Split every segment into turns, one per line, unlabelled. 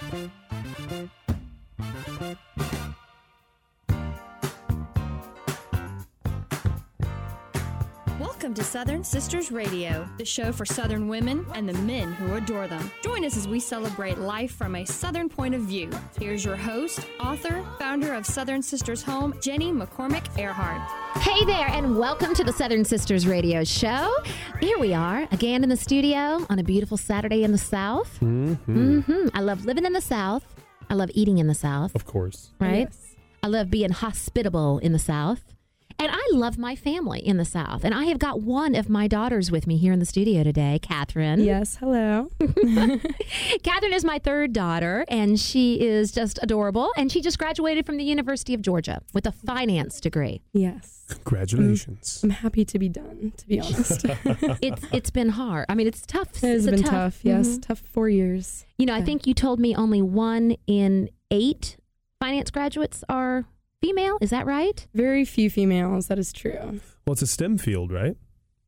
Thank you. Welcome to Southern Sisters Radio, the show for Southern women and the men who adore them. Join us as we celebrate life from a Southern point of view. Here's your host, author, founder of Southern Sisters Home, Jenny McCormick Earhart.
Hey there, and welcome to the Southern Sisters Radio Show. Here we are again in the studio on a beautiful Saturday in the South.
Mm-hmm.
hmm I love living in the South. I love eating in the South,
Of course.
right? I love being hospitable in the South. And I love my family in the South. And I have got one of my daughters with me here in the studio today, Catherine.
Yes, hello.
Catherine is my third daughter, and she is just adorable. And she just graduated from the University of Georgia with a finance degree.
Yes.
Congratulations.
I'm happy to be done, to be honest. it
It's it's been hard. I mean, it's tough.
It has
It's a
been tough. Yes,
Mhm.
tough four years.
You know, I think you told me only one in eight finance graduates are female. Is that right?
Very few females, that is true.
Well, it's a STEM field, right?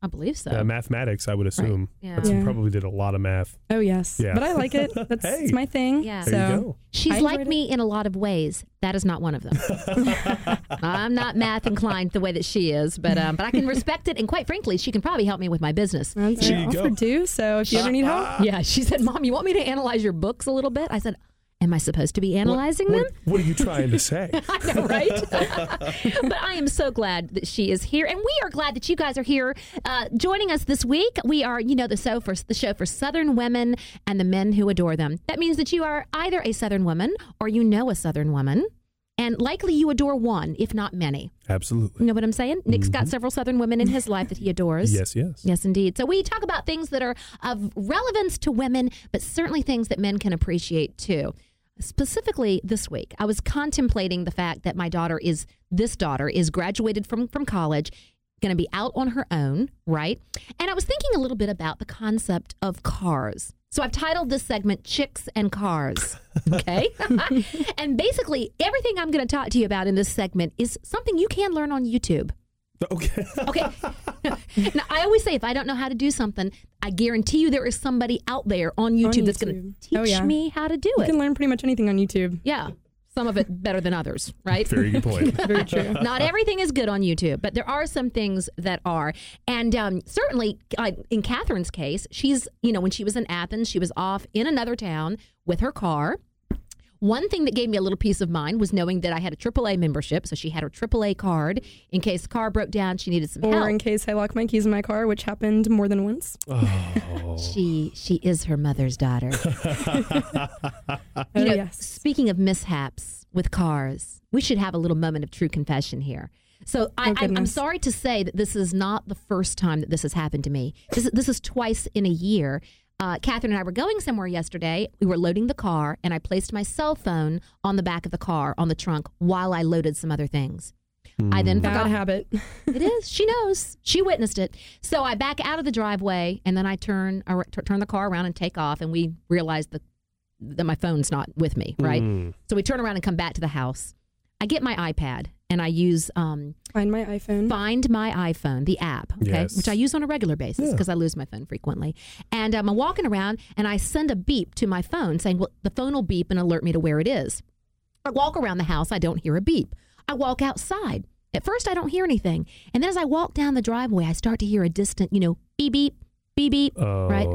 I believe so.
Uh, mathematics, I would assume.
Yeah.
That's- you
Yeah.
probably did a lot of math.
Oh, yes.
Yeah.
But I like it. That's
Hey.
it's my thing.
Yeah.
So,
you go.
She's
I
like
enjoyed
me in a lot of ways. That is not one of them. I'm not math inclined the way that she is, but um, but I can respect it. And quite frankly, she can probably help me with my business.
That's
There
I offered to. So if you ever need help,
Yeah, she said, "Mom, you want me to analyze your books a little bit?" I said, "Am I supposed to be analyzing
what,
them?"
What, what are you trying to say?
I know, right? but I am so glad that she is here, and we are glad that you guys are here uh, joining us this week. We are, you know, the show for the show for Southern women and the men who adore them. That means that you are either a Southern woman or you know a Southern woman. And likely you adore one, if not many.
Absolutely.
You know what I'm saying? Nick's got several Southern women in his life that he adores.
Yes, yes.
Yes, indeed. So we talk about things that are of relevance to women, but certainly things that men can appreciate too. Specifically this week, I was contemplating the fact that my daughter is this daughter is graduated from from college, going to be out on her own, right? And I was thinking a little bit about the concept of cars. So I've titled this segment Chicks and Cars. Okay? and basically everything I'm going to talk to you about in this segment is something you can learn on YouTube.
Okay.
Okay. now, I always say if I don't know how to do something, I guarantee you there is somebody out there on YouTube, that's going to teach
Oh, yeah.
me how to do
you
it.
You can learn pretty much anything on YouTube.
yeah. Some of it better than others, right?
Very good point.
Very true.
Not everything is good on YouTube, but there are some things that are. And um, certainly, uh, in Catherine's case, she's, you know, when she was in Athens, she was off in another town with her car. One thing that gave me a little peace of mind was knowing that I had a AAA membership. So she had her AAA card in case the car broke down. She needed some
Or
help.
in case I lock my keys in my car, which happened more than once.
Oh.
She she is her mother's daughter.
Oh,
You know,
yes.
speaking of mishaps with cars, we should have a little moment of true confession here. So I,
Oh,
I, I'm sorry to say that this is not the first time that this has happened to me. This this is twice in a year. Uh, Catherine and I were going somewhere yesterday. We were loading the car, and I placed my cell phone on the back of the car on the trunk while I loaded some other things. I then
Bad
forgot.
habit.
It is. She knows. She witnessed it. So I back out of the driveway, and then I turn I t- turn the car around and take off. And we realize that that my phone's not with me, right?
Mm.
So we turn around and come back to the house. I get my iPad and I use um,
Find my iPhone.
Find My iPhone, the app, okay,
Yes.
which I use on a regular basis
Yeah.
because I lose my phone frequently. And um, I'm walking around and I send a beep to my phone saying, "Well, the phone will beep and alert me to where it is." I walk around the house, I don't hear a beep. I walk outside. At first, I don't hear anything, and then as I walk down the driveway, I start to hear a distant, you know, beep beep, beep beep,
Oh.
right?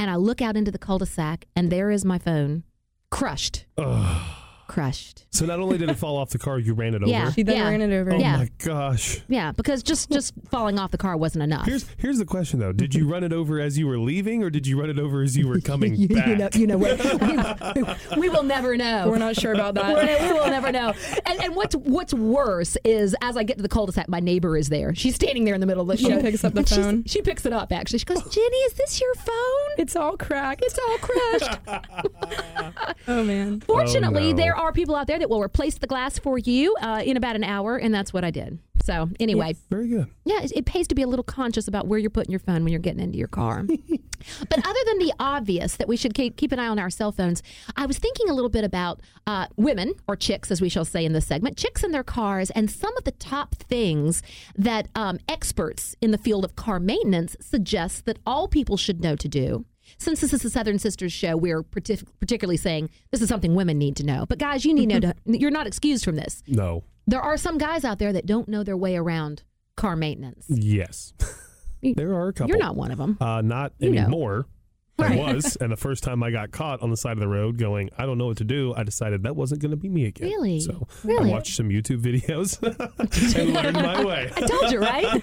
And I look out into the cul-de-sac, and there is my phone, crushed,
Ugh.
Crushed.
So not only did it fall off the car, you ran it over.
Yeah.
She then
Yeah.
ran it over.
Oh
Yeah.
my gosh.
Yeah, because just just falling off the car wasn't enough.
Here's here's the question though. Did you run it over as you were leaving or did you run it over as you were coming
you,
back?
you know, you know what? we, we will never know.
We're not sure about that.
we will never know. And, and what's what's worse is as I get to the cul-de-sac, my neighbor is there. She's standing there in the middle of the
She picks up the phone.
She picks it up actually. She goes, "Jenny, is this your phone?
It's all cracked.
It's all crushed."
Oh man.
Fortunately,
Oh, no.
there are people out there that will replace the glass for you uh, in about an hour, and that's what I did. So anyway,
Very good.
yeah, it, it pays to be a little conscious about where you're putting your phone when you're getting into your car. but other than the obvious that we should keep, keep an eye on our cell phones, I was thinking a little bit about uh, women, or chicks, as we shall say in this segment, chicks in their cars, and some of the top things that um, experts in the field of car maintenance suggest that all people should know to do since this is a Southern Sisters show, we're partic- particularly saying this is something women need to know. But guys, you need to know. To, you're not excused from this.
No.
There are some guys out there that don't know their way around car maintenance.
Yes. there are a couple.
You're not one of them.
Uh, not
You
anymore.
Right.
I was, and the first time I got caught on the side of the road going, I don't know what to do, I decided that wasn't going to be me again.
Really?
So
Really?
I watched some YouTube videos and learned my way.
I told you, right?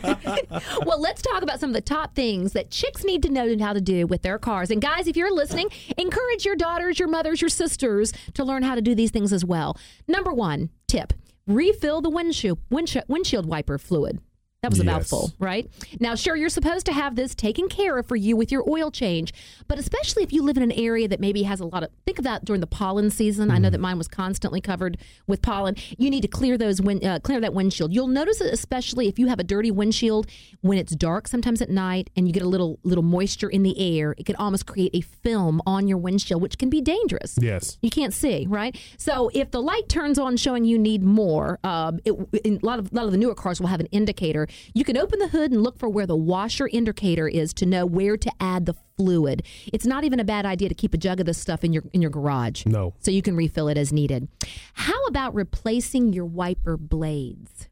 well, let's talk about some of the top things that chicks need to know how to do with their cars. And guys, if you're listening, encourage your daughters, your mothers, your sisters to learn how to do these things as well. Number one tip refill the windshield, windshield, windshield wiper fluid. That was a
Yes.
mouthful, right? Now, sure, you're supposed to have this taken care of for you with your oil change, but especially if you live in an area that maybe has a lot of, think of that during the pollen season. I know that mine was constantly covered with pollen. You need to clear those, win, uh, clear that windshield. You'll notice it, especially if you have a dirty windshield when it's dark sometimes at night and you get a little little moisture in the air. It can almost create a film on your windshield, which can be dangerous.
Yes.
You can't see, right? So if the light turns on showing you need more, um, it, in a lot of a lot of the newer cars will have an indicator. You can open the hood and look for where the washer indicator is to know where to add the fluid. It's not even a bad idea to keep a jug of this stuff in your in your garage.
No.
So you can refill it as needed. How about replacing your wiper blades?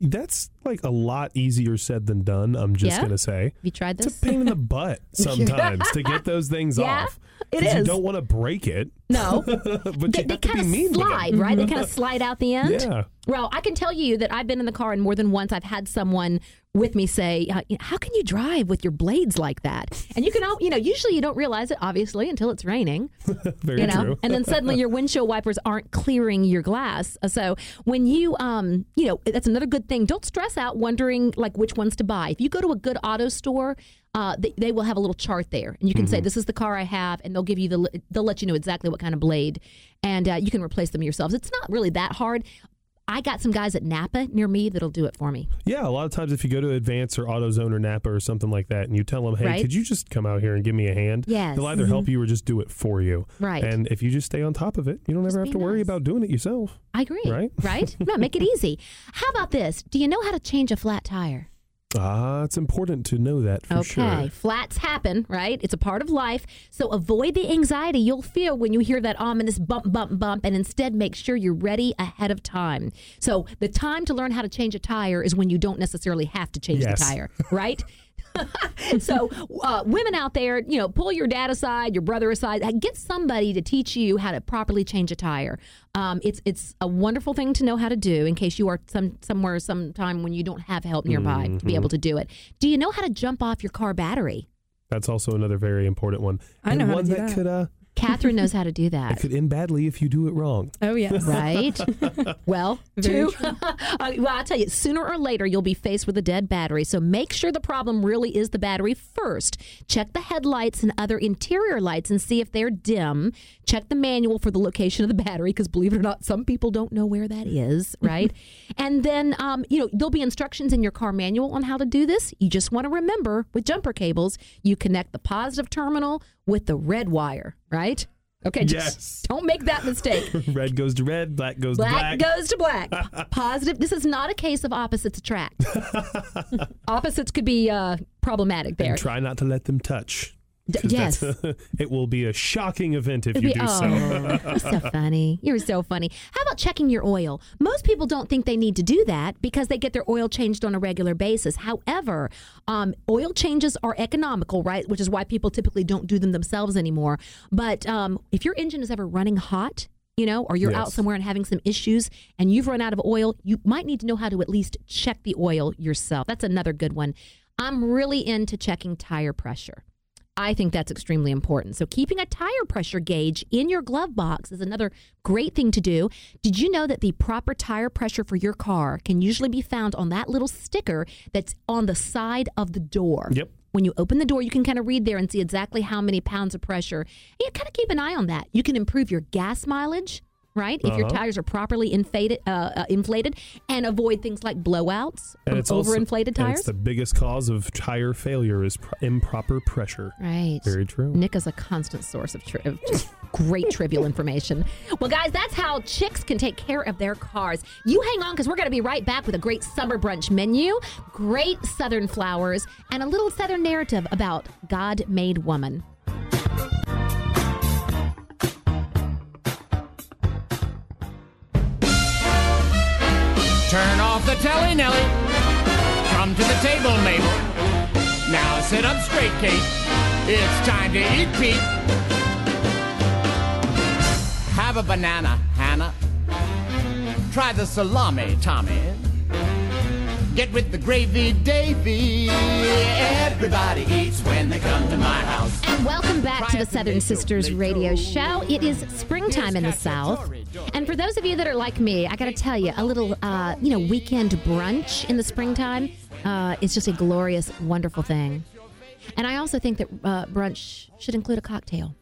That's like a lot easier said than done, I'm just
Yeah?
going to say.
Have you tried this?
It's a pain in the butt sometimes to get those things
Yeah,
off.
it
'Cause You don't want to break it,
No.
but
they they kind of slide, right? They kind of slide out the end.
Yeah.
Well, I can tell you that I've been in the car and more than once I've had someone with me say, uh, "How can you drive with your blades like that?" And you can, all, you know, usually you don't realize it, obviously, until it's raining.
Very
you know,
true.
and then suddenly your windshield wipers aren't clearing your glass. So when you, um, you know, that's another good thing. Don't stress out wondering like which ones to buy. If you go to a good auto store. Uh, they, they will have a little chart there, and you can
Mm-hmm.
say, "This is the car I have," and they'll give you the. They'll let you know exactly what kind of blade, and uh, you can replace them yourselves. It's not really that hard. I got some guys at Napa near me that'll do it for me.
Yeah, a lot of times if you go to Advance or AutoZone or Napa or something like that, and you tell them, "Hey,
Right.
could you just come out here and give me a hand?"
Yes.
they'll either help mm-hmm. you or just do it for you.
Right.
And if you just stay on top of it, you don't ever have to worry about doing it yourself.
I agree.
Right?
Right? No, make it easy. How about this? Do you know how to change a flat tire?
Ah, it's important to know that for
Okay.
sure.
Flats happen, right? It's a part of life. So avoid the anxiety you'll feel when you hear that ominous bump, bump, bump, and instead make sure you're ready ahead of time. So the time to learn how to change a tire is when you don't necessarily have to change
Yes.
the tire, right? so uh, women out there you know pull your dad aside your brother aside uh, get somebody to teach you how to properly change a tire um, it's it's a wonderful thing to know how to do in case you are some somewhere sometime when you don't have help nearby to be able to do it do you know how to jump off your car battery
That's also another very important one.
I
and
know how to
one
do
that,
that.
could uh
catherine knows how to do that
that could end badly if you do it wrong.
Oh yes.
right? well, two. Uh, well, I'll tell you, sooner or later, you'll be faced with a dead battery. So make sure the problem really is the battery first. Check the headlights and other interior lights and see if they're dim. Check the manual for the location of the battery, because believe it or not, some people don't know where that is, right? and then, um, you know, there'll be instructions in your car manual on how to do this. You just want to remember with jumper cables, you connect the positive terminal with the red wire, right? Okay, just
Yes.
don't make that mistake.
red goes to red, black goes
Black,
to black.
goes to black. Positive. This is not a case of opposites attract. opposites could be uh, problematic there.
and try not to let them touch.
D- yes.
it will be a shocking event if
It'd
you
be-
do so.
oh, you're so funny. You're so funny. How about checking your oil? Most people don't think they need to do that because they get their oil changed on a regular basis. However, um, oil changes are economical, right? Which is why people typically don't do them themselves anymore. But um, if your engine is ever running hot, you know, or you're out somewhere and having some issues and you've run out of oil, you might need to know how to at least check the oil yourself. That's another good one. I'm really into checking tire pressure. I think that's extremely important. So, keeping a tire pressure gauge in your glove box is another great thing to do. Did you know that the proper tire pressure for your car can usually be found on that little sticker that's on the side of the door?
Yep.
When you open the door, you can kind of read there and see exactly how many pounds of pressure. And kind of keep an eye on that. You can improve your gas mileage, right? If your
Uh-huh.
tires are properly inflated, uh, uh, inflated, and avoid things like blowouts
And
from
it's also-
overinflated
and
tires.
It's the biggest cause of tire failure is pr- improper pressure.
right.
Very true.
Nick is a constant source of, tri- of just great trivial information. Well, guys, that's how chicks can take care of their cars. You hang on because we're going to be right back with a great summer brunch menu, great Southern flowers, and a little Southern narrative about God made woman.
Off the telly, Nelly. Come to the table, Mabel. Now sit up straight, Kate. It's time to eat, Pete. Have a banana, Hannah. Try the salami, Tommy. Get with the gravy, Davy. Everybody eats when they come to my house.
And welcome back to the Southern Sisters radio show. It is springtime in the South. And for those of you that are like me, I got to tell you, a little, uh, you know, weekend brunch in the springtime uh, is just a glorious, wonderful thing. And I also think that uh, brunch should include a cocktail.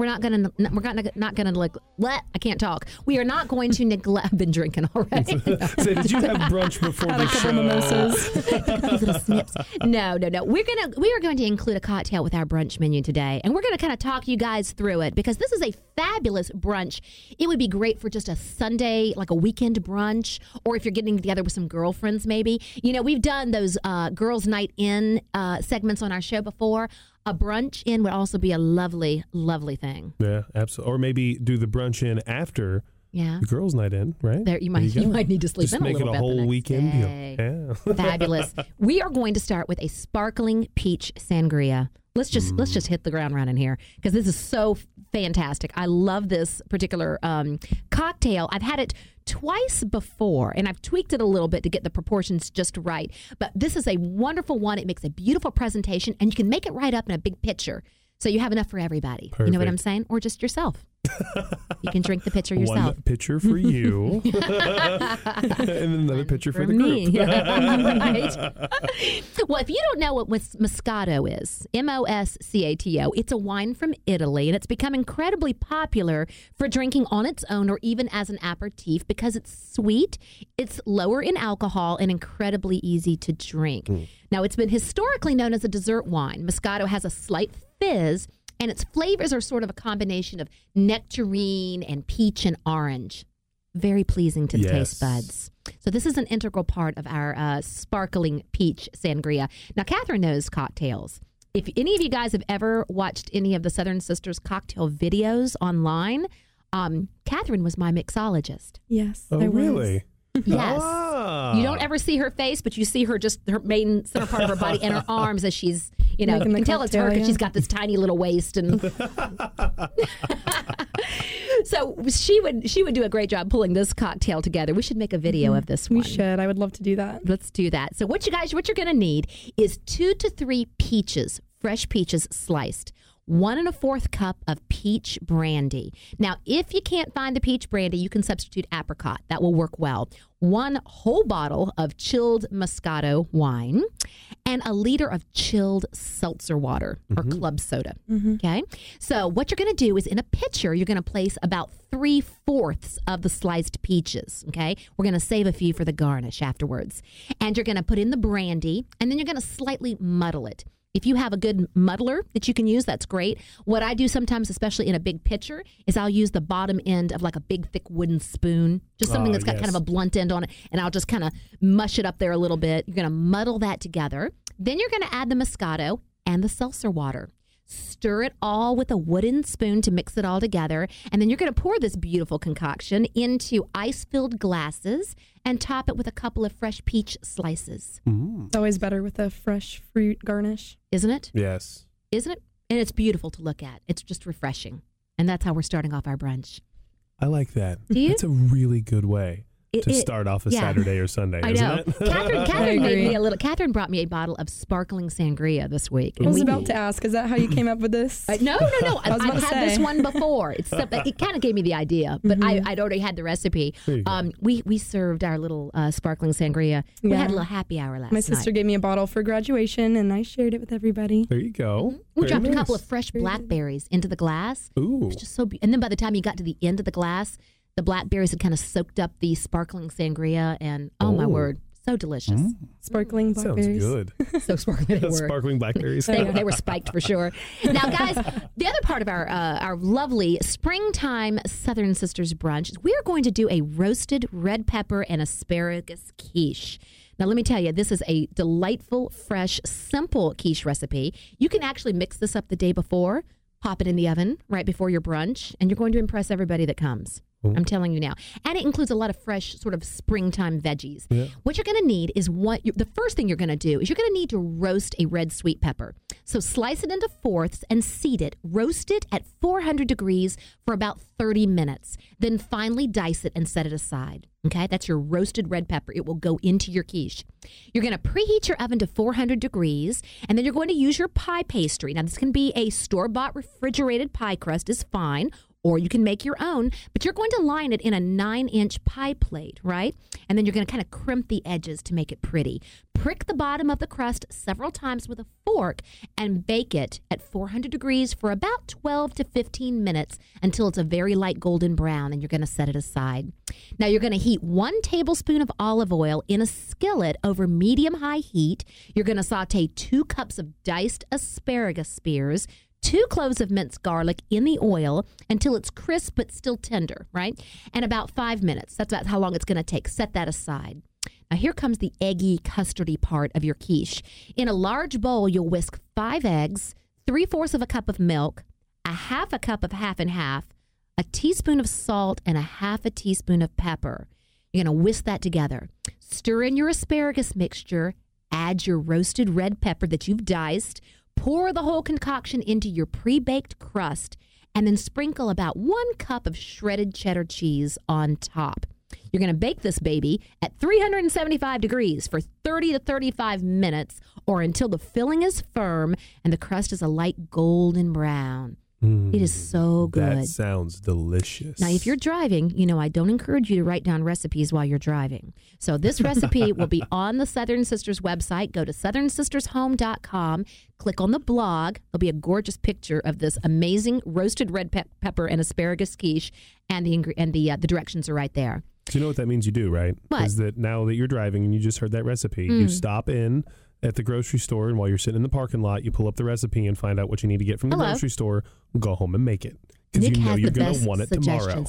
We're not going to. We're not, not going to like. Let I can't talk. We are not going to neglect. I've been drinking already.
Say, did you have brunch before the show?
mimosas.
These little snips. No, no, no. We're gonna we are going to include a cocktail with our brunch menu today, and we're gonna kind of talk you guys through it because this is a fabulous brunch. It would be great for just a Sunday, like a weekend brunch, or if you're getting together with some girlfriends, maybe. You know, we've done those uh, girls' night in uh, segments on our show before. A brunch in would also be a lovely, lovely thing.
Yeah, absolutely. Or maybe do the brunch in after
Yeah.
the girls' night in, right?
There, you might you,
go.
might need to sleep
Just
in a
make it a
bit
whole weekend deal. Yeah.
Fabulous. we are going to start with a sparkling peach sangria. Let's just let's just hit the ground running here because this is so fantastic. I love this particular um, cocktail. I've had it twice before and I've tweaked it a little bit to get the proportions just right. But this is a wonderful one. It makes a beautiful presentation and you can make it right up in a big pitcher. So you have enough for everybody. You know what I'm saying? Or just yourself. You can drink the pitcher yourself.
One pitcher for you, and another pitcher for,
for
the
me.
group.
right? well, if you don't know what Moscato is, M O S C A T O, it's a wine from Italy and it's become incredibly popular for drinking on its own or even as an aperitif because it's sweet, it's lower in alcohol, and incredibly easy to drink. Hmm. Now, it's been historically known as a dessert wine. Moscato has a slight fizz. And its flavors are sort of a combination of nectarine and peach and orange. Very pleasing to the taste buds. So this is an integral part of our uh, sparkling peach sangria. Now, Catherine knows cocktails. If any of you guys have ever watched any of the Southern Sisters cocktail videos online, um, Catherine was my mixologist.
Yes.
Oh,
I was.
Yes.
Ah.
You don't ever see her face, but you see her just her main center part of her body and her arms as she's, you know,
Making
you can tell it's her because
yeah.
she's got this tiny little waist and. so she would she would do a great job pulling this cocktail together. We should make a video of this
Mm-hmm. We should. I would love to do that.
Let's do that. So what you guys what you're going to need is 2 to 3 peaches, fresh peaches sliced. One and a fourth cup of peach brandy. Now, if you can't find the peach brandy, you can substitute apricot. That will work well. One whole bottle of chilled Moscato wine and a liter of chilled seltzer water or mm-hmm. club soda. Mm-hmm. Okay. So, what you're going to do is in a pitcher, you're going to place about three fourths of the sliced peaches. Okay. We're going to save a few for the garnish afterwards. And you're going to put in the brandy and then you're going to slightly muddle it. If you have a good muddler that you can use, that's great. What I do sometimes, especially in a big pitcher, is I'll use the bottom end of like a big, thick wooden spoon, just something
Oh,
that's got kind of a blunt end on it, and I'll just kind of mush it up there a little bit. You're going to muddle that together. Then you're going to add the Moscato and the seltzer water. Stir it all with a wooden spoon to mix it all together. And then you're going to pour this beautiful concoction into ice filled glasses and top it with a couple of fresh peach slices. Mm.
It's always better with a fresh fruit garnish.
Isn't it?
Yes.
Isn't it? And it's beautiful to look at. It's just refreshing. And that's how we're starting off our brunch.
I like that.
Do you?
It's a really good way
It-
to
it-
start off a
yeah.
Saturday or Sunday,
I
isn't
know.
it?
Catherine, Catherine made me a little. Catherine brought me a bottle of sparkling sangria this week.
I was
we-
about to ask, is that how you came up with this?
I- no, no, no.
I was
I've
about to
had this one before. It's something- it kind of gave me the idea, but I, I'd already had the recipe.
There you go.
Um, we we served our little uh, sparkling sangria. We
Yeah.
had a little happy hour last night.
My sister
night.
gave me a bottle for graduation, and I shared it with everybody.
There you go.
We
Very
dropped a couple of fresh blackberries into the glass.
Ooh.
It's just so be- and then by the time you got to the end of the glass, the blackberries had kind of soaked up the sparkling sangria, and oh, my
Oh.
word, so delicious,
Sparkling
Sounds
blackberries.
good.
so sparkling. They were.
Sparkling blackberries.
They, they were spiked for sure. Now, guys, the other part of our uh, our lovely springtime Southern Sisters brunch is we are going to do a roasted red pepper and asparagus quiche. Now, let me tell you, this is a delightful, fresh, simple quiche recipe. You can actually mix this up the day before, pop it in the oven right before your brunch, and you're going to impress everybody that comes. I'm telling you now. And it includes a lot of fresh, sort of springtime veggies.
Yeah.
What you're going to need is what the first thing you're going to do is you're going to need to roast a red sweet pepper. So slice it into fourths and seed it. Roast it at 400 degrees for about 30 minutes. Then finally dice it and set it aside. Okay, that's your roasted red pepper. It will go into your quiche. You're going to preheat your oven to 400 degrees, and then you're going to use your pie pastry. Now, this can be a store bought refrigerated pie crust, is fine, or you can make your own, but you're going to line it in a nine inch pie plate, right? And then you're going to kind of crimp the edges to make it pretty. Prick the bottom of the crust several times with a fork and bake it at 400 degrees for about 12 to 15 minutes until it's a very light golden brown, and you're going to set it aside. Now, you're going to heat one tablespoon of olive oil in a skillet over medium high heat. You're going to saute two cups of diced asparagus spears two cloves of minced garlic in the oil until it's crisp but still tender, right? And about five minutes. That's about how long it's going to take. Set that aside. Now, here comes the eggy, custardy part of your quiche. In a large bowl, you'll whisk five eggs, three fourths of a cup of milk, a half a cup of half and half, a teaspoon of salt, and a half a teaspoon of pepper. You're going to whisk that together. Stir in your asparagus mixture, add your roasted red pepper that you've diced, pour the whole concoction into your pre baked crust, and then sprinkle about one cup of shredded cheddar cheese on top. You're going to bake this baby at 375 degrees for 30 to 35 minutes or until the filling is firm and the crust is a light golden brown. It is so good.
That sounds delicious.
Now, if you're driving, you know, I don't encourage you to write down recipes while you're driving. So, this recipe will be on the Southern Sisters website. Go to southernsistershome.com, click on the blog. There'll be a gorgeous picture of this amazing roasted red pep- pepper and asparagus quiche, and the ingre- and the uh, the directions are right there.
Do you know what that means you do, right?
What?
Is that now that you're driving and you just heard that recipe, you stop in at the grocery store and while you're sitting in the parking lot, you pull up the recipe and find out what you need to get from the
Hello.
grocery store, go home and make it. Because you know you're going to want it tomorrow.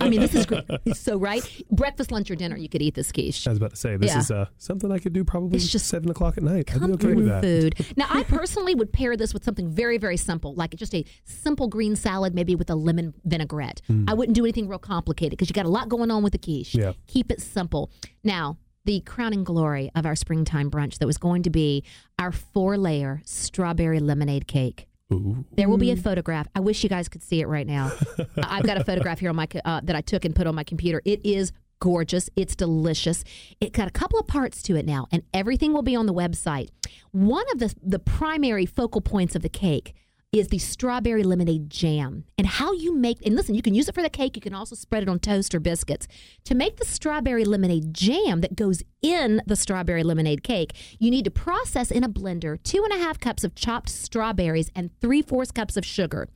I mean, this is great. so right. Breakfast, lunch, or dinner, you could eat this quiche.
I was about to say, this
Yeah.
is uh, something I could do probably
It's just
seven o'clock at night. I'd be okay with that.
food. Now, I personally would pair this with something very, very simple, like just a simple green salad, maybe with a lemon vinaigrette. I wouldn't do anything real complicated because you got a lot going on with the quiche.
Yeah.
Keep it simple. Now, the crowning glory of our springtime brunch that was going to be our four layer strawberry lemonade cake.
Ooh.
There will be a photograph. I wish you guys could see it right now. I've got a photograph here on my uh, that I took and put on my computer. It is gorgeous. It's delicious. It got a couple of parts to it now, and everything will be on the website. One of the the primary focal points of the cake is the strawberry lemonade jam. And how you make and listen you can use it for the cake. You can also spread it on toast or biscuits. To make the strawberry lemonade jam that goes in the strawberry lemonade cake you need to process in a blender two and a half cups of chopped strawberries and three fourths cups of sugar.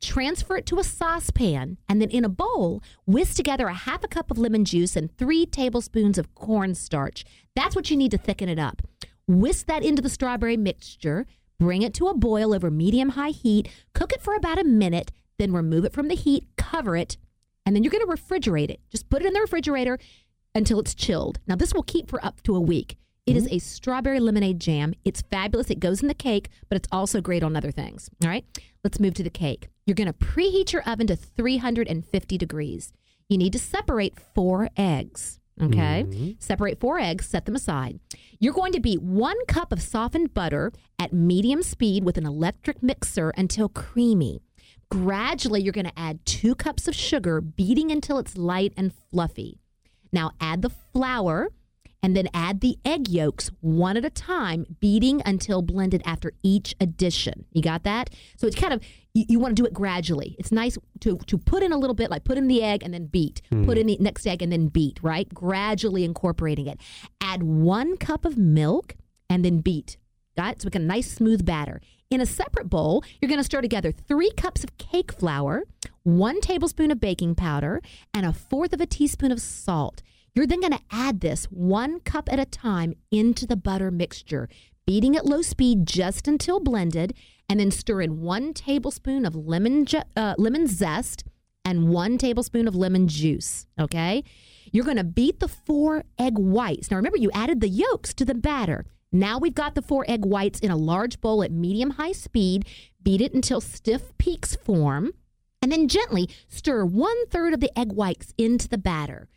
Transfer it to a saucepan and then in a bowl whisk together a half a cup of lemon juice and three tablespoons of cornstarch. That's what you need to thicken it up. Whisk that into the strawberry mixture Bring it to a boil over medium high heat. Cook it for about a minute, then remove it from the heat, cover it, and then you're going to refrigerate it. Just put it in the refrigerator until it's chilled. Now, this will keep for up to a week. It is mm-hmm. a strawberry lemonade jam. It's fabulous. It goes in the cake, but it's also great on other things. All right, let's move to the cake. You're going to preheat your oven to 350 degrees. You need to separate four eggs. Okay. Mm-hmm. Separate four eggs, set them aside. You're going to beat one cup of softened butter at medium speed with an electric mixer until creamy. Gradually, you're going to add two cups of sugar, beating until it's light and fluffy. Now, add the flour and then add the egg yolks one at a time, beating until blended after each addition. You got that? So it's kind of you, you want to do it gradually. It's nice to to put in a little bit, like put in the egg and then beat, hmm. put in the next egg and then beat, right? Gradually incorporating it. Add one cup of milk and then beat. Got it? So we get a nice smooth batter. In a separate bowl, you're going to stir together three cups of cake flour, one tablespoon of baking powder, and a fourth of a teaspoon of salt. You're then going to add this one cup at a time into the butter mixture, beating at low speed just until blended, and then stir in one tablespoon of lemon uh, lemon zest and one tablespoon of lemon juice. Okay, you're going to beat the four egg whites. Now remember, you added the yolks to the batter. Now we've got the four egg whites in a large bowl at medium high speed. Beat it until stiff peaks form. And then gently stir one third of the egg whites into the batter.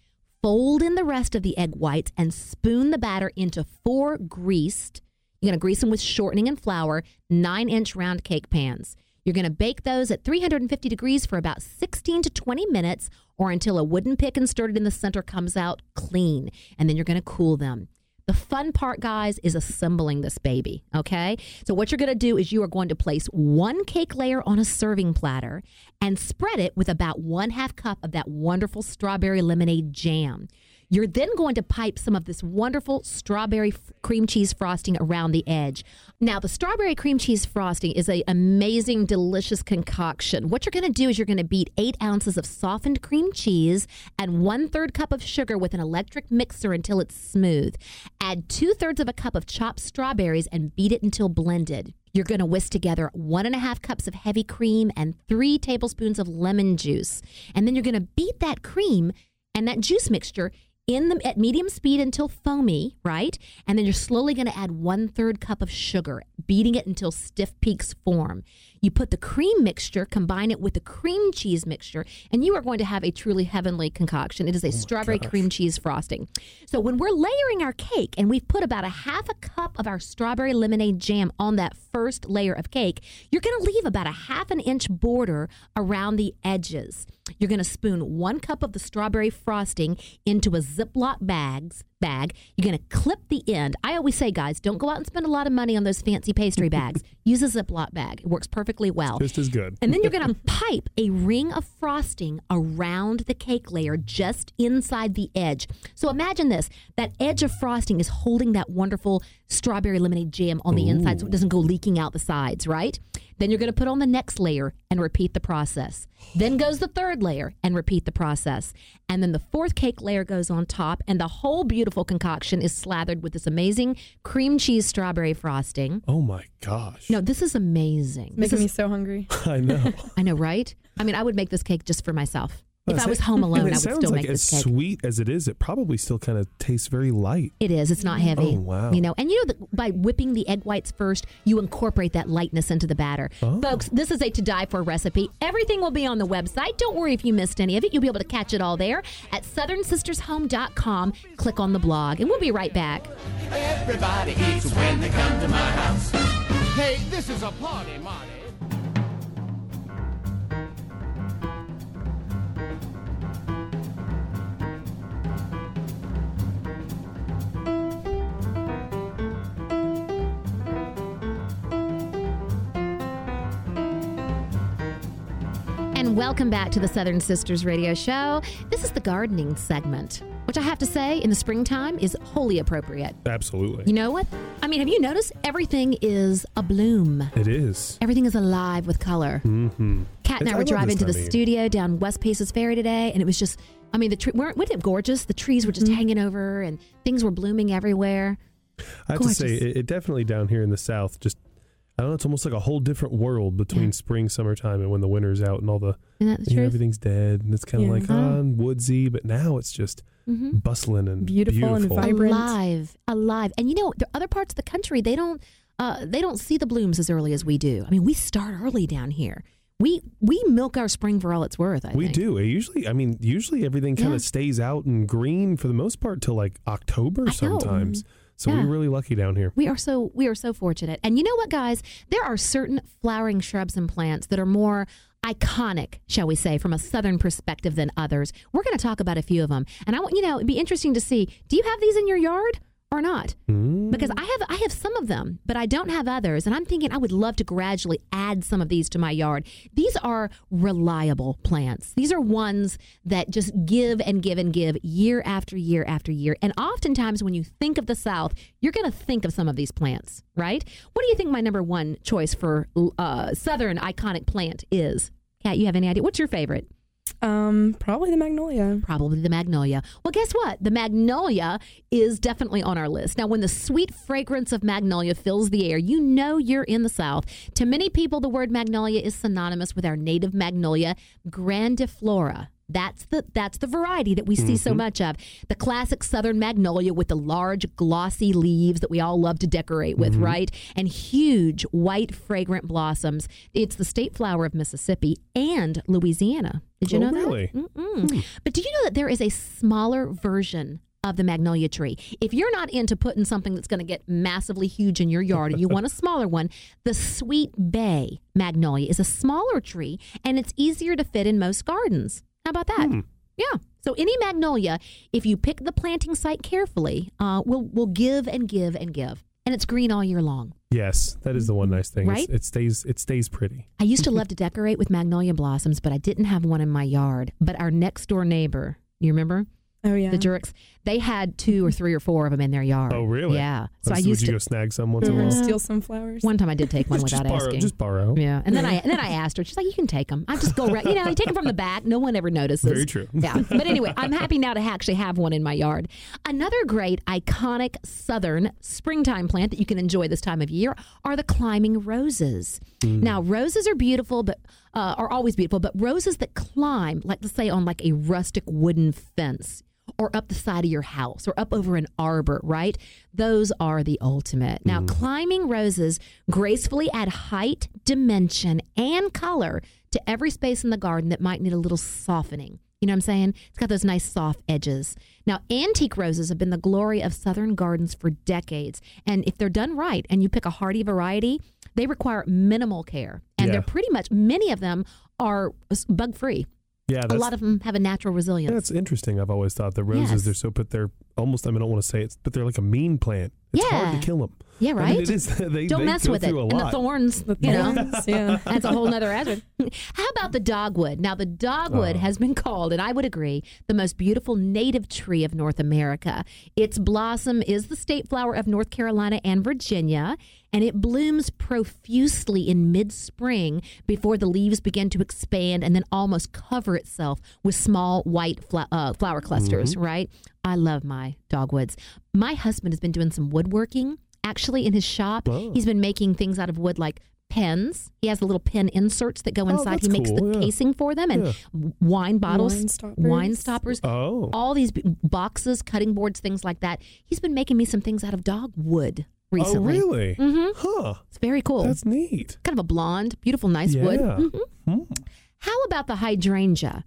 Fold in the rest of the egg whites and spoon the batter into four greased, you're going to grease them with shortening and flour, nine inch round cake pans. You're going to bake those at 350 degrees for about 16 to 20 minutes or until a wooden pick inserted in the center comes out clean. And then you're going to cool them. The fun part, guys, is assembling this baby. Okay. So, what you're to do is you are going to place one cake layer on a serving platter and spread it with about one half cup of that wonderful strawberry lemonade jam. You're then going to pipe some of this wonderful strawberry f- cream cheese frosting around the edge. Now, the strawberry cream cheese frosting is an amazing, delicious concoction. What you're going to do is you're going to beat eight ounces of softened cream cheese and one third cup of sugar with an electric mixer until it's smooth. Add two thirds of a cup of chopped strawberries and beat it until blended. You're going to whisk together one and a half cups of heavy cream and three tablespoons of lemon juice. And then you're going to beat that cream and that juice mixture in the at medium speed until foamy, right? And then you're slowly going to add one third cup of sugar, beating it until stiff peaks form. You put the cream mixture, combine it with the cream cheese mixture, and you are going to have a truly heavenly concoction. It is a oh strawberry cream cheese frosting. So when we're layering our cake and we've put about a half a cup of our strawberry lemonade jam on that first layer of cake, you're going to leave about a half an inch border around the edges. You're going to spoon one cup of the strawberry frosting into a Ziploc bags bag. You're going to clip the end. I always say, guys, don't go out and spend a lot of money on those fancy pastry bags. Use a Ziploc bag. It works perfectly well.
Just as good.
And then you're going to pipe a ring of frosting around the cake layer just inside the edge. So imagine this that edge of frosting is holding that wonderful strawberry lemonade jam on the inside so it doesn't go leaking out the sides, right? Then you're going to put on the next layer and repeat the process. Then goes the third layer and repeat the process. And then the fourth cake layer goes on top, and the whole beautiful concoction is slathered with this amazing cream cheese strawberry frosting.
Oh my gosh.
No, this is amazing. This
Making
is-
me so hungry.
I know.
I know, right? I mean, I would make this cake just for myself. If I was home alone,
it
I would
sounds
still
like
make
as
this cake.
sweet as it is, it probably still kind of tastes very light.
It is. It's not oh, heavy.
Oh, wow.
You know, and you know that by whipping the egg whites first, you incorporate that lightness into the batter.
Oh.
Folks, this is a to die for recipe. Everything will be on the website. Don't worry if you missed any of it. You'll be able to catch it all there at southernsistershome.com. Click on the blog, and we'll be right back.
Everybody eats when they come to my house. Hey, this is a party, Marty.
And welcome back to the Southern Sisters Radio Show. This is the gardening segment, which I have to say in the springtime is wholly appropriate.
Absolutely.
You know what? I mean, have you noticed everything is a bloom?
it is.
Everything is alive with color.
Mm-hmm.
Kat and
It's-
I
I
were
love
driving to the
time of year.
studio down West Paces Ferry today, and it was just, I mean, the tree, weren't, wasn't it gorgeous? The trees were just
Mm-hmm.
hanging over and things were blooming everywhere.
I have to say, it, it definitely down here in the south, just I don't know, it's almost like a whole different world between
Yeah.
spring, summertime, and when the winter's out and all the
Isn't the
you know, everything's dead and it's kind of
Yeah.
like
Uh-huh.
oh, woodsy. But now it's just
hmm
bustling and
Beautiful and vibrant.
Alive, alive. And you know, the other parts of the country, they don't, uh, they don't see the blooms as early as we do. I mean, we start early down here. We we milk our spring for all it's worth. I think.
we
think.
do. It usually, I mean, usually everything kind
Yeah.
of stays out and green for the most part till like October
I know.
So
Yeah.
we're really lucky down here.
We are so we are so fortunate. And you know what, guys? There are certain flowering shrubs and plants that are more iconic, shall we say, from a southern perspective than others. We're going to talk about a few of them. And I want you know, it'd be interesting to see, do you have these in your yard or not?
Mm.
Because I have I have some of them, but I don't have others. And I'm thinking I would love to gradually add some of these to my yard. These are reliable plants. These are ones that just give and give and give year after year after year. And oftentimes when you think of the South, you're going to think of some of these plants, right? What do you think my number one choice for uh, Southern iconic plant is? Kat, you have any idea? What's your favorite?
Um, probably the magnolia.
Probably the magnolia. Well, guess what? The magnolia is definitely on our list. Now, when the sweet fragrance of magnolia fills the air, you know you're in the South. To many people, the word magnolia is synonymous with our native magnolia grandiflora. That's the that's the variety that we see so mm-hmm. much of. The classic southern magnolia with the large glossy leaves that we all love to decorate with, mm-hmm. right? And huge white fragrant blossoms. It's the state flower of Mississippi and Louisiana. Did you
Oh,
know that?
really?
Mm-mm. Hmm. But do you know that there is a smaller version of the magnolia tree? If you're not into putting something that's going to get massively huge in your yard and you want a smaller one, the Sweet Bay magnolia is a smaller tree and it's easier to fit in most gardens. How about that? Yeah. So any magnolia, if you pick the planting site carefully, uh, will will give and give and give, and it's green all year long.
Yes, that is the one nice thing. It's-
Right?
It stays it stays pretty.
I used to love to decorate with magnolia blossoms, but I didn't have one in my yard. But our next door neighbor, you remember
Oh yeah.
the jerks? They had two or three or four of them in their yard.
Oh, really?
Yeah. So I
Would
used
you
to.
go snag some once in a while?
steal some flowers.
One time I did take one without
just borrow,
asking.
just borrow.
yeah, and then I and then I asked her. She's like, "You can take them. I just go right. You know, you take them from the back. No one ever notices."
Very true.
Yeah, but anyway, I'm happy now to actually have one in my yard. Another great iconic southern springtime plant that you can enjoy this time of year are the climbing roses. Now, roses are beautiful, but uh, are always beautiful. But roses that climb, like let's say on like a rustic wooden fence. Or up the side of your house, or up over an arbor, right? Those are the ultimate. Now, mm. climbing roses gracefully add height, dimension, and color to every space in the garden that might need a little softening. You know what I'm saying? It's got those nice soft edges. Now, antique roses have been the glory of southern gardens for decades. And if they're done right and you pick a hardy variety, they require minimal care. And
Yeah.
they're pretty much, many of them are bug free.
Yeah,
A lot of them have a natural resilience.
that's interesting. I've always thought the roses
Yes.
they're so put they're almost. I mean, I don't want to say it, but they're like a mean plant. It's hard
Yeah.
to kill them.
yeah, right?
it is. They,
Don't
they
mess with it. And the thorns, you know.
thorns, yeah.
That's a whole nother hazard. How about the dogwood? Now, the dogwood
Oh.
has been called, and I would agree, the most beautiful native tree of North America. Its blossom is the state flower of North Carolina and Virginia, and it blooms profusely in mid spring before the leaves begin to expand and then almost cover itself with small white fla- uh, flower clusters, right? I love my dogwoods. My husband has been doing some woodworking actually in his shop.
Oh.
He's been making things out of wood like pens. He has the little pen inserts that go inside.
Oh,
he makes the
yeah.
casing for them and
Yeah.
wine bottles,
Wine stoppers.
wine stoppers,
Oh,
all these boxes, cutting boards, things like that. He's been making me some things out of dogwood recently.
oh, really?
hmm
Huh.
It's very cool.
That's neat.
kind of a blonde, beautiful, nice
yeah.
wood. Mhm.
Hmm.
How about the hydrangea?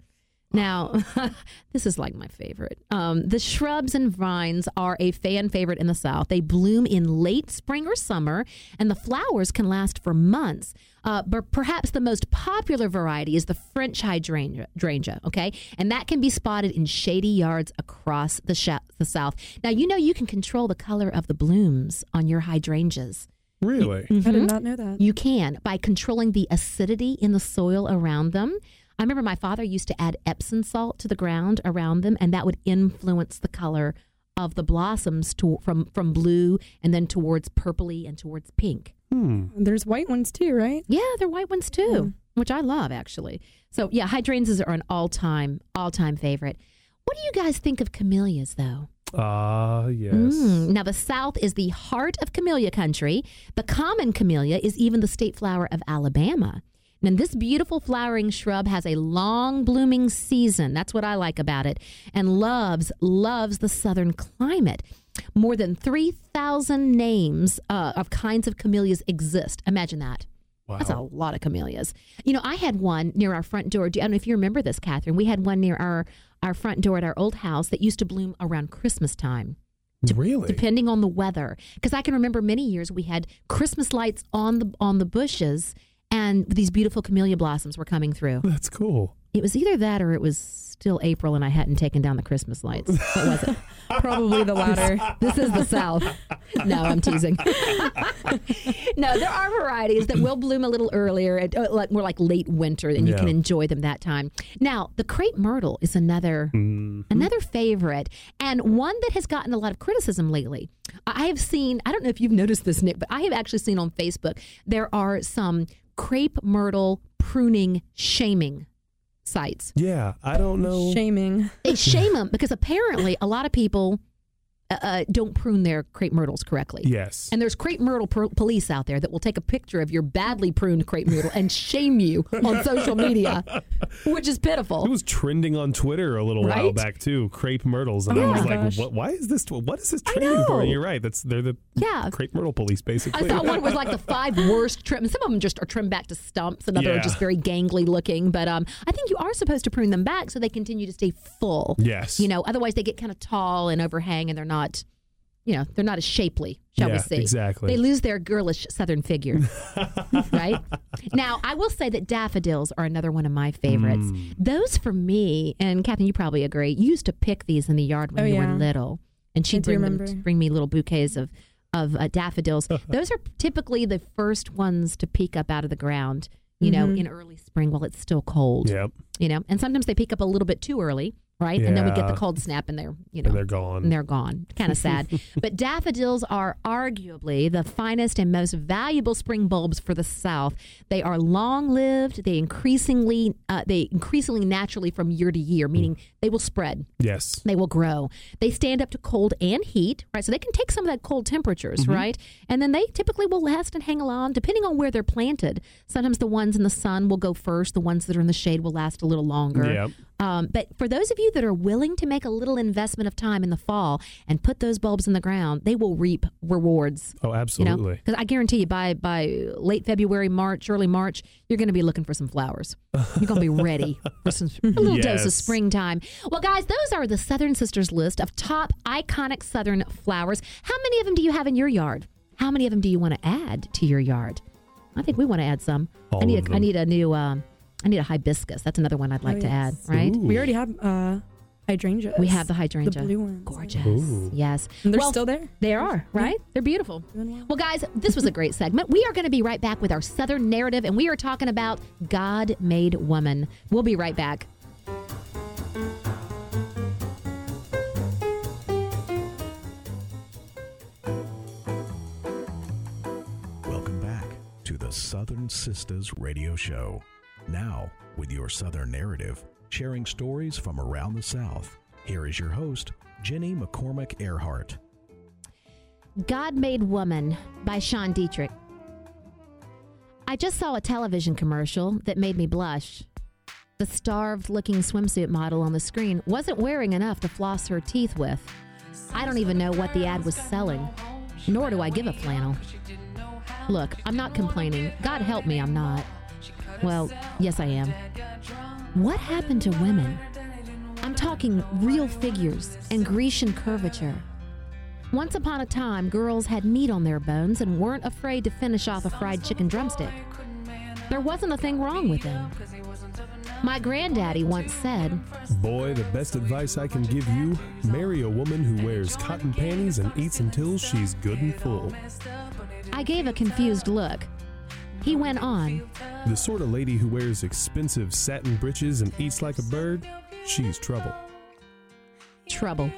Now, this is like my favorite. Um, the shrubs and vines are a fan favorite in the South. They bloom in late spring or summer, and the flowers can last for months. Uh, but perhaps the most popular variety is the French hydrangea, hydrangea, okay? And that can be spotted in shady yards across the, sh- the South. Now, you know you can control the color of the blooms on your hydrangeas.
Really?
I
Mhm.
did not know that.
You can by controlling the acidity in the soil around them. I remember my father used to add Epsom salt to the ground around them, and that would influence the color of the blossoms to, from from blue and then towards purpley and towards pink.
Hmm.
There's white ones too, right?
Yeah, they're white ones too, which I love actually. So yeah, hydrangeas are an all time all time favorite. What do you guys think of camellias though?
Ah, yes.
Mm, Now, the South is the heart of camellia country. The common camellia is even the state flower of Alabama. And this beautiful flowering shrub has a long blooming season. That's what I like about it. And loves, loves the southern climate. More than 3,000 names uh, of kinds of camellias exist. Imagine that.
Wow.
That's a lot of camellias. You know, I had one near our front door. Do- I don't know if you remember this, Catherine. We had one near our, our front door at our old house that used to bloom around Christmas time
really?
depending on the weather because i can remember many years we had christmas lights on the on the bushes and these beautiful camellia blossoms were coming through
That's cool.
it was either that or it was still april and i hadn't taken down the christmas lights what was it
Probably the latter.
this is the south no i'm teasing no there are varieties that will bloom a little earlier at, uh, like more like late winter and you
Yeah.
can enjoy them that time now the crepe myrtle is another
Mm.
another favorite and one that has gotten a lot of criticism lately. I have seen, I don't know if you've noticed this, Nick, but I have actually seen on Facebook there are some crepe myrtle pruning shaming sites.
Yeah, I don't know.
Shaming.
They shame them because apparently a lot of people uh, uh, don't prune their crepe myrtles correctly.
Yes.
And there's crepe myrtle per- police out there that will take a picture of your badly pruned crepe myrtle and shame you on social media, which is pitiful.
it was trending on Twitter a little while back too. Crepe myrtles, and
Oh
I was like,
gosh.
"What? Why is this? What is this trending for?" And you're right. That's they're the
Yeah.
crepe myrtle police, basically.
I thought one was like the five worst trim. Some of them just are trimmed back to stumps, and other are just very gangly looking. But um, I think you are supposed to prune them back so they continue to stay full.
yes.
You know, otherwise they get kind of tall and overhang, and they're not, you know, they're not as shapely. Shall we say.
exactly.
They lose their girlish Southern figure. right now, I will say that daffodils are another one of my favorites.
Mm.
Those for me, and Catherine, you probably agree. You used to pick these in the yard when
Oh,
you were little, and she'd bring them, bring me little bouquets of of uh, daffodils. Those are typically the first ones to peek up out of the ground. You know,
Mhm.
in early spring while it's still cold.
Yep.
You know, and sometimes they peek up a little bit too early, right? And then we get the cold snap, and they're you know
And they're gone.
and they're gone. Kind of sad. but daffodils are arguably the finest and most valuable spring bulbs for the South. They are long lived. They increasingly uh, they increasingly naturally from year to year, meaning they will spread.
yes.
They will grow. They stand up to cold and heat, right? So they can take some of that cold temperatures,
Mm-hmm.
right? And then they typically will last and hang along, depending on where they're planted. Sometimes the ones in the sun will go first. The ones that are in the shade will last a little longer.
Yep.
Um, but for those of you that are willing to make a little investment of time in the fall and put those bulbs in the ground, they will reap rewards.
Oh,
You know,
absolutely.
because I guarantee you, by by late February, March, early March, you're going to be looking for some flowers. You're going to be ready for some a little dose of springtime. Well, guys, those are the Southern Sisters list of top iconic Southern flowers. How many of them do you have in your yard? How many of them do you want to add to your yard? I think we want to add some. I need a, I need a new um, I need a hibiscus. That's another one I'd like
Oh,
to
yes.
add. Right?
Ooh.
We already have uh, hydrangeas.
We have the hydrangea.
The blue ones.
Gorgeous.
Ooh.
Yes.
And they're
well,
still there.
They are, right? They're beautiful.
Well.
Well, guys, this was a great segment. We are going to be right back with our Southern narrative, and we are talking about God made woman. We'll be right back.
Welcome back to the Southern Sisters Radio Show. Now, with your Southern narrative, sharing stories from around the South. Here is your host, Jenny McCormick Earhart.
God Made Woman by Sean Dietrich. I just saw a television commercial that made me blush. The starved looking swimsuit model on the screen wasn't wearing enough to floss her teeth with. I don't even know what the ad was selling, nor do I give a flannel. Look, I'm not complaining. God help me, I'm not. Well, yes, I am. What happened to women? I'm talking real figures and Grecian curvature. Once upon a time, girls had meat on their bones and weren't afraid to finish off a fried chicken drumstick. There wasn't a thing wrong with them. My granddaddy once said,
Boy, the best advice I can give you marry a woman who wears cotton panties and eats until she's good and full.
I gave a confused look. He went on,
The sort of lady who wears expensive satin breeches and eats like a bird, she's trouble.
trouble.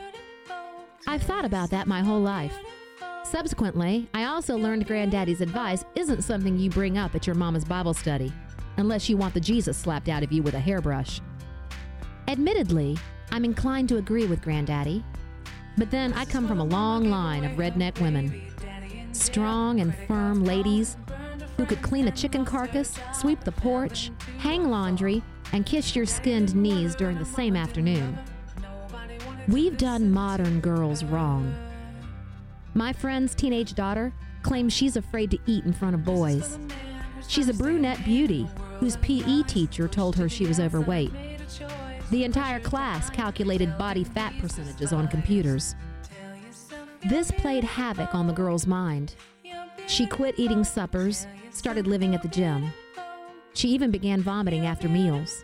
I've thought about that my whole life. Subsequently, I also learned Granddaddy's advice isn't something you bring up at your mama's Bible study, unless you want the Jesus slapped out of you with a hairbrush. Admittedly, I'm inclined to agree with Granddaddy, but then I come from a long line of redneck women. Strong and firm ladies who could clean a chicken carcass, sweep the porch, hang laundry, and kiss your skinned knees during the same afternoon. We've done modern girls wrong. My friend's teenage daughter claims she's afraid to eat in front of boys. She's a brunette beauty whose PE teacher told her she was overweight. The entire class calculated body fat percentages on computers. This played havoc on the girl's mind. She quit eating suppers, started living at the gym. She even began vomiting after meals.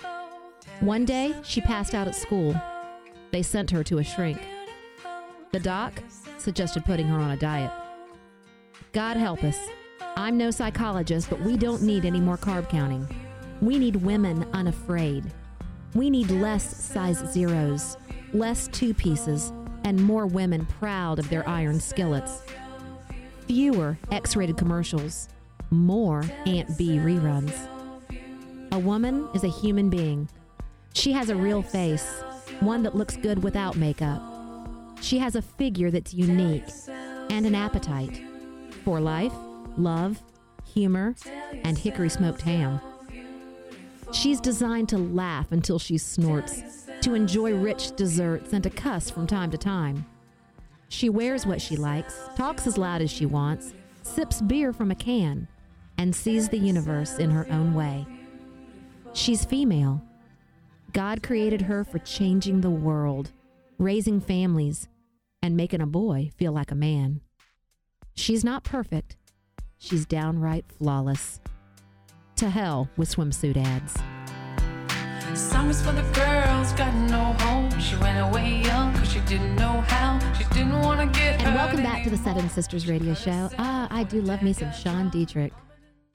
One day, she passed out at school. They sent her to a shrink. The doc suggested putting her on a diet. God help us. I'm no psychologist, but we don't need any more carb counting. We need women unafraid. We need less size zeros, less two pieces, and more women proud of their iron skillets. Fewer X rated commercials, more Aunt Bee reruns. A woman is a human being. She has a real face, one that looks good without makeup. She has a figure that's unique and an appetite for life, love, humor, and hickory smoked ham. She's designed to laugh until she snorts, to enjoy rich desserts, and to cuss from time to time. She wears what she likes, talks as loud as she wants, sips beer from a can, and sees the universe in her own way. She's female. God created her for changing the world, raising families, and making a boy feel like a man. She's not perfect. She's downright flawless. To hell with swimsuit ads.
Is for the girls, got no home. She went away young because she didn't know how. She didn't want to get
And welcome back to the. Southern Sisters Radio Show. Ah, I do love me some Sean Dietrich.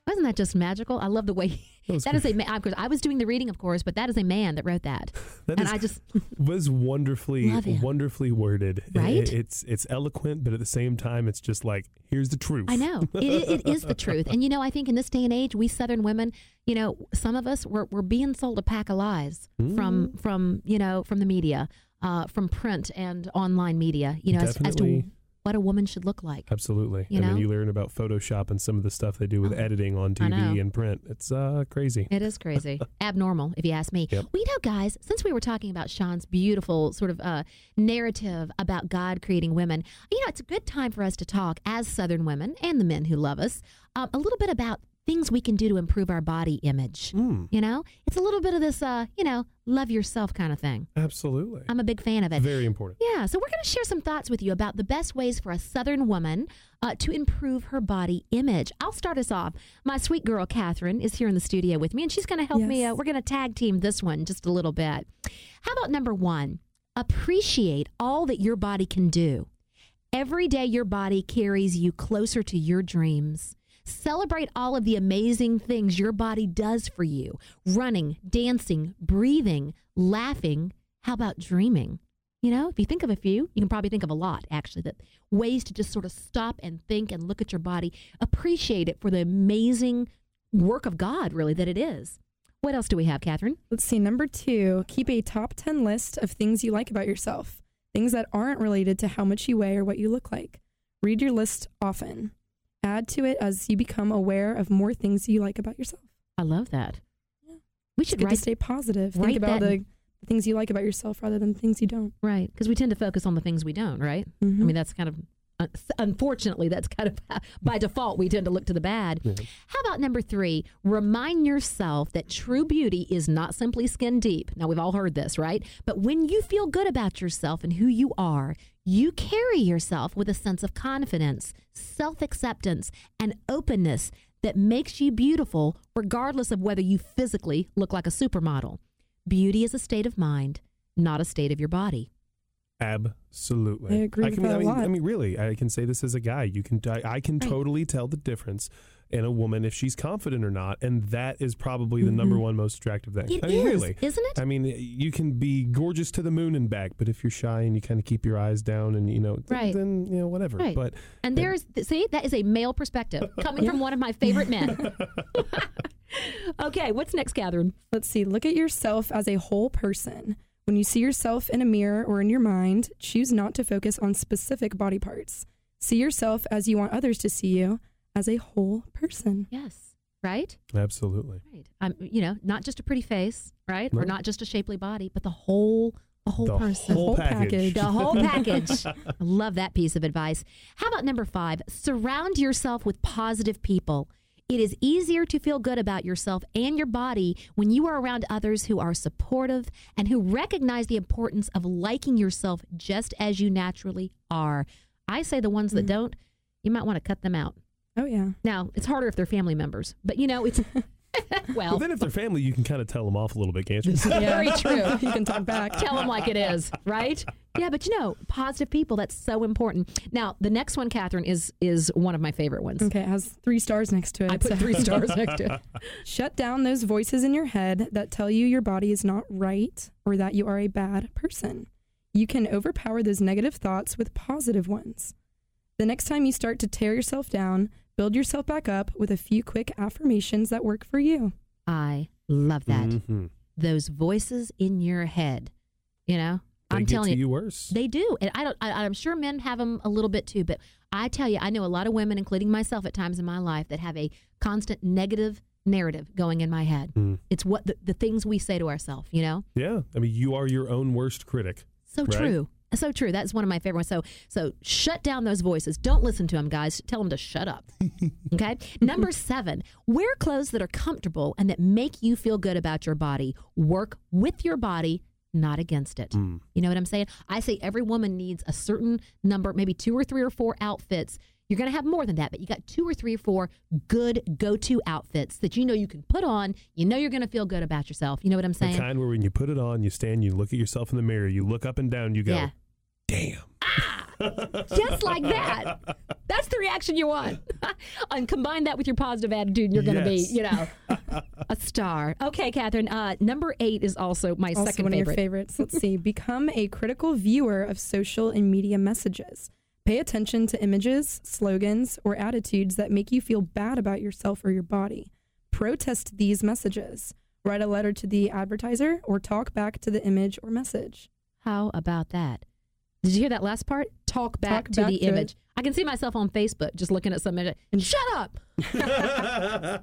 Wasn't that just magical? I love the way
That
that is a man. Of course, I was doing the reading, of course, but that is a man that wrote that,
That
and
is-
I just
was wonderfully wonderfully worded.
Right?
it's it's eloquent, but at the same time, it's just like here's the truth.
I know it, it is the truth. And you know, I think in this day and age, we Southern women, you know, some of us we're, we're being sold a pack of lies from
Mm.
from you know from the media, uh, from print and online media. You know, as, as to. What a woman should look like.
Absolutely.
You
and then
know?
you learn about Photoshop and some of the stuff they do with
Oh,
editing on TV and print. It's uh, crazy.
It is crazy, abnormal, if you ask me.
Yep.
Well, you know, guys, since we were talking about Sean's beautiful sort of uh, narrative about God creating women, you know, it's a good time for us to talk as Southern women and the men who love us um, a little bit about things we can do to improve our body image.
Mm,
You know, it's a little bit of this, uh, you know, love yourself kind of thing.
absolutely.
I'm a big fan of it.
Very important.
Yeah, so we're going to share some thoughts with you about the best ways for a Southern woman uh, to improve her body image. I'll start us off. My sweet girl, Catherine, is here in the studio with me, and she's going to help me.
Yes.
Uh, we're going to tag team this one just a little bit. How about number one? Appreciate all that your body can do. Every day, your body carries you closer to your dreams. Celebrate all of the amazing things your body does for you running, dancing, breathing, laughing. How about dreaming? You know, if you think of a few, you can probably think of a lot, actually, that ways to just sort of stop and think and look at your body, appreciate it for the amazing work of God, really, that it is. What else do we have, Catherine?
Let's see. Number two, keep a top 10 list of things you like about yourself, things that aren't related to how much you weigh or what you look like. Read your list often. Add to it as you become aware of more things you like about yourself.
I love that.
Yeah.
We
It's
should
good to stay positive. Think about
that-
the things you like about yourself rather than things you don't.
right because we tend to focus on the things we don't. Right. I
Mhm.
mean, that's kind of uh, unfortunately that's kind of by default we tend to look to the bad.
Yeah.
How about number three? Remind yourself that true beauty is not simply skin deep. Now, we've all heard this, right? But when you feel good about yourself and who you are, you carry yourself with a sense of confidence, self acceptance, and openness that makes you beautiful, regardless of whether you physically look like a supermodel. Beauty is a state of mind, not a state of your body.
Absolutely.
I agree with
can,
that
I
a
mean,
lot.
I mean, really, I can say this as a guy. You can, I, I can
Right.
totally tell the difference in a woman if she's confident or not, and that is probably the number
Mhm.
one most attractive thing.
It
I mean,
is,
really.
isn't it?
I mean, you can be gorgeous to the moon and back, but if you're shy and you kind of keep your eyes down and you know, th-
Right.
then you know whatever.
Right.
But
And there's, see, that is a male perspective coming from one of my favorite men. okay, what's next, Catherine?
Let's see. Look at yourself as a whole person. When you see yourself in a mirror or in your mind, choose not to focus on specific body parts. See yourself as you want others to see you, as a whole person.
Yes, right?
absolutely,
Right. Um, you know, not just a pretty face, right? Or not just a shapely body, but the whole, the whole
the
person.
whole
Whole
package.
package.
the whole package. I love that piece of advice. How about number five? Surround yourself with positive people. It is easier to feel good about yourself and your body when you are around others who are supportive and who recognize the importance of liking yourself just as you naturally are. I say the ones that
Mm.
don't, you might want to cut them out.
Oh, yeah.
Now, it's harder if they're family members, but you know, it's well,
Well, then if they're family, you can kind of tell them off a little bit, can't you?
very true.
you can talk back.
Tell them like it is, right? Yeah, but you know, positive people, that's so important. Now, the next one, Catherine, is is one of my favorite ones.
Okay, it has three stars next to it.
I put
so-
three stars next to it.
Shut down those voices in your head that tell you your body is not right or that you are a bad person. You can overpower those negative thoughts with positive ones. The next time you start to tear yourself down, build yourself back up with a few quick affirmations that work for you.
I love that.
Mhm.
Those voices in your head. You know, I I'm
get
telling
to
you,
you worse.
They do, and I don't. I, I'm sure men have them a little bit too. But I tell you, I know a lot of women, including myself, at times in my life, that have a constant negative narrative going in my head.
Mm.
It's what the, the things we say to ourselves. You know,
yeah, I mean, you are your own worst critic.
so
Right.
true. So true. That's one of my favorite ones. So, so shut down those voices. Don't listen to them, guys. Tell them to shut up. Okay. Number seven, wear clothes that are comfortable and that make you feel good about your body. Work with your body, not against it.
Mm.
You know what I'm saying? I say every woman needs a certain number, maybe two or three or four outfits. You're going to have more than that, but you got two or three or four good go to outfits that you know you can put on. You know you're going to feel good about yourself. You know what I'm saying?
The kind where when you put it on, you stand, you look at yourself in the mirror, you look up and down, you go,
Yeah.
Damn.
Ah, just like that. That's the reaction you want. and combine that with your positive attitude, and you're going to
Yes.
be, you know, a star. Okay, Catherine. Uh, number eight is also my
also
second
one
favorite.
of your favorites. Let's see. Become a critical viewer of social and media messages. Pay attention to images, slogans, or attitudes that make you feel bad about yourself or your body. Protest these messages. Write a letter to the advertiser or talk back to the image or message.
How about that? Did you hear that last part? Talk back
Talk
to
back
the
to it.
image. I can see myself on Facebook just looking at some image. And shut up!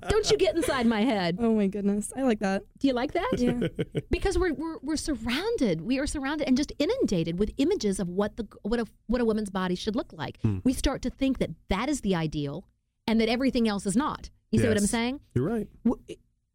Don't you get inside my head.
Oh my goodness. I like that.
Do you like that?
Yeah.
because we're, we're we're surrounded. We are surrounded and just inundated with images of what the what a what a woman's body should look like.
Hmm.
We start to think that that is the ideal, and that everything else is not. You see what I'm saying?
You're right.
W-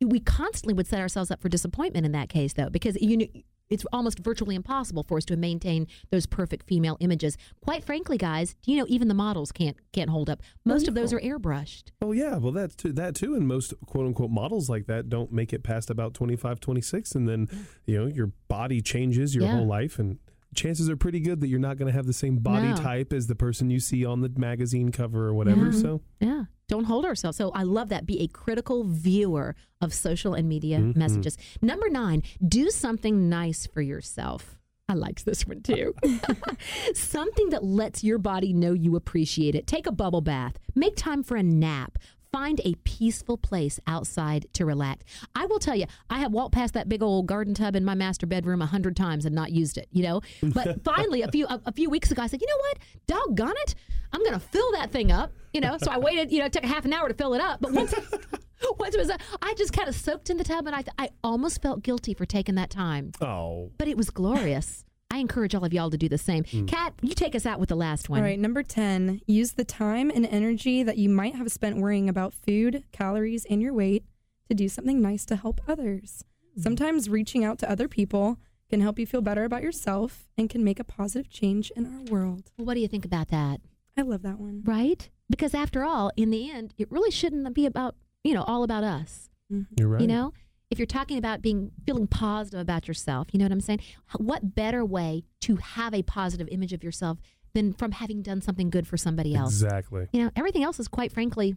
We constantly would set ourselves up for disappointment in that case, though, because you know. It's almost virtually impossible for us to maintain those perfect female images. Quite frankly, guys, do you know even the models can't can't hold up. Most of those are airbrushed.
Oh yeah, well that's too, that too, and most quote unquote models like that don't make it past about 25, 26, and then mm. you know your body changes your
Yeah.
whole life, and chances are pretty good that you're not going to have the same body
No.
type as the person you see on the magazine cover or whatever.
Yeah.
So
Yeah. Don't hold ourselves. So I love that. Be a critical viewer of social and media
Mhm.
messages. Number nine, do something nice for yourself. I liked this one too. something that lets your body know you appreciate it. Take a bubble bath. Make time for a nap. Find a peaceful place outside to relax. I will tell you, I have walked past that big old garden tub in my master bedroom a hundred times and not used it, you know? But finally, a few a, a few weeks ago, I said, you know what? Doggone it. I'm going to fill that thing up, you know? So I waited, you know, it took a half an hour to fill it up. But once, once it was, I just kind of soaked in the tub and I, I almost felt guilty for taking that time.
oh,
But it was glorious. I encourage all of y'all to do the same. Hmm. Kat, you take us out with the last one.
All right, number 10, use the time and energy that you might have spent worrying about food, calories, and your weight to do something nice to help others. Hmm. Sometimes reaching out to other people can help you feel better about yourself and can make a positive change in our world.
Well, what do you think about that?
I love that one.
Right? Because after all, in the end, it really shouldn't be about, you know, all about us. Mm-hmm.
you're right.
You know, if you're talking about being feeling positive about yourself, you know what I'm saying? What better way to have a positive image of yourself than from having done something good for somebody else?
exactly.
You know, everything else is quite frankly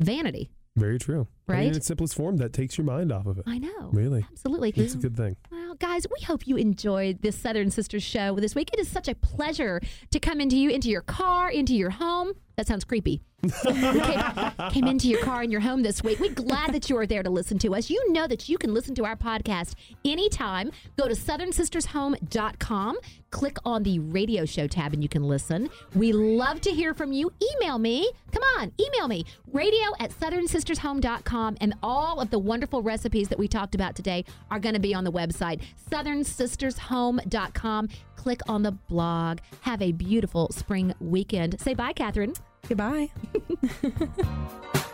vanity.
Very true. And
Right?
in its simplest form, that takes your mind off of it.
I know.
Really,
Absolutely.
it's a good thing.
Well, guys, we hope you enjoyed this Southern Sisters show this week. It is such a pleasure to come into you, into your car, into your home. That sounds creepy. Came, came into your car in your home this week. We're glad that you are there to listen to us. You know that you can listen to our podcast anytime. Go to southernsistershome.com, click on the radio show tab, and you can listen. We love to hear from you. Email me. Come on, email me. Radio at southernsistershome.com. And all of the wonderful recipes that we talked about today are going to be on the website, southernsistershome.com. Click on the blog. Have a beautiful spring weekend. Say bye, Catherine.
Goodbye.